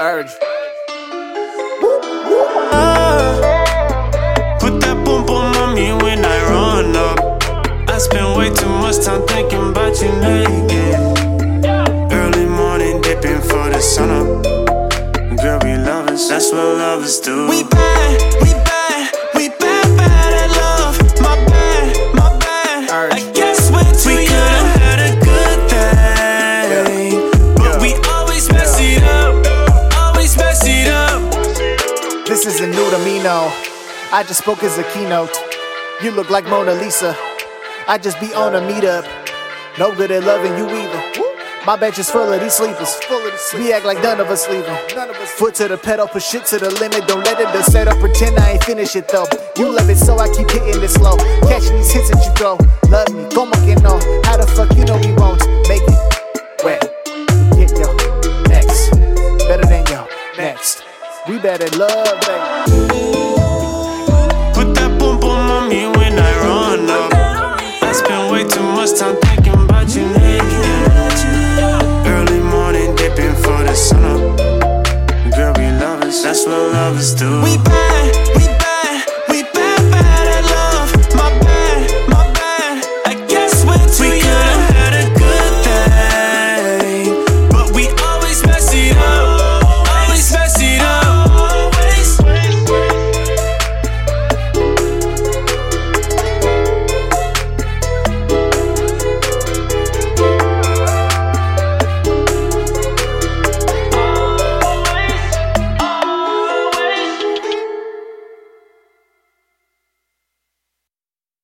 Urge. Ah. Put that boom boom on me when I run up. I spend way too much time thinking about you naked. Early morning dipping for the sun up. Girl, we lovers, that's what lovers do. We bad, we bad, Amino. I just spoke as a keynote. You look like Mona Lisa. I just be on a meetup. No good at loving you either. My bench is full of these sleepers. Full of sleepers. We act like none of us leaving. None of us. Foot to the pedal, push it to the limit. Don't let it set up. Pretend I ain't finish it though. You love it, so I keep hitting it slow. Catching these hits that you throw. Love me, go que no? How the fuck you know we won't make it wet? Get yo next, better than yo next. We better love, baby. Bye.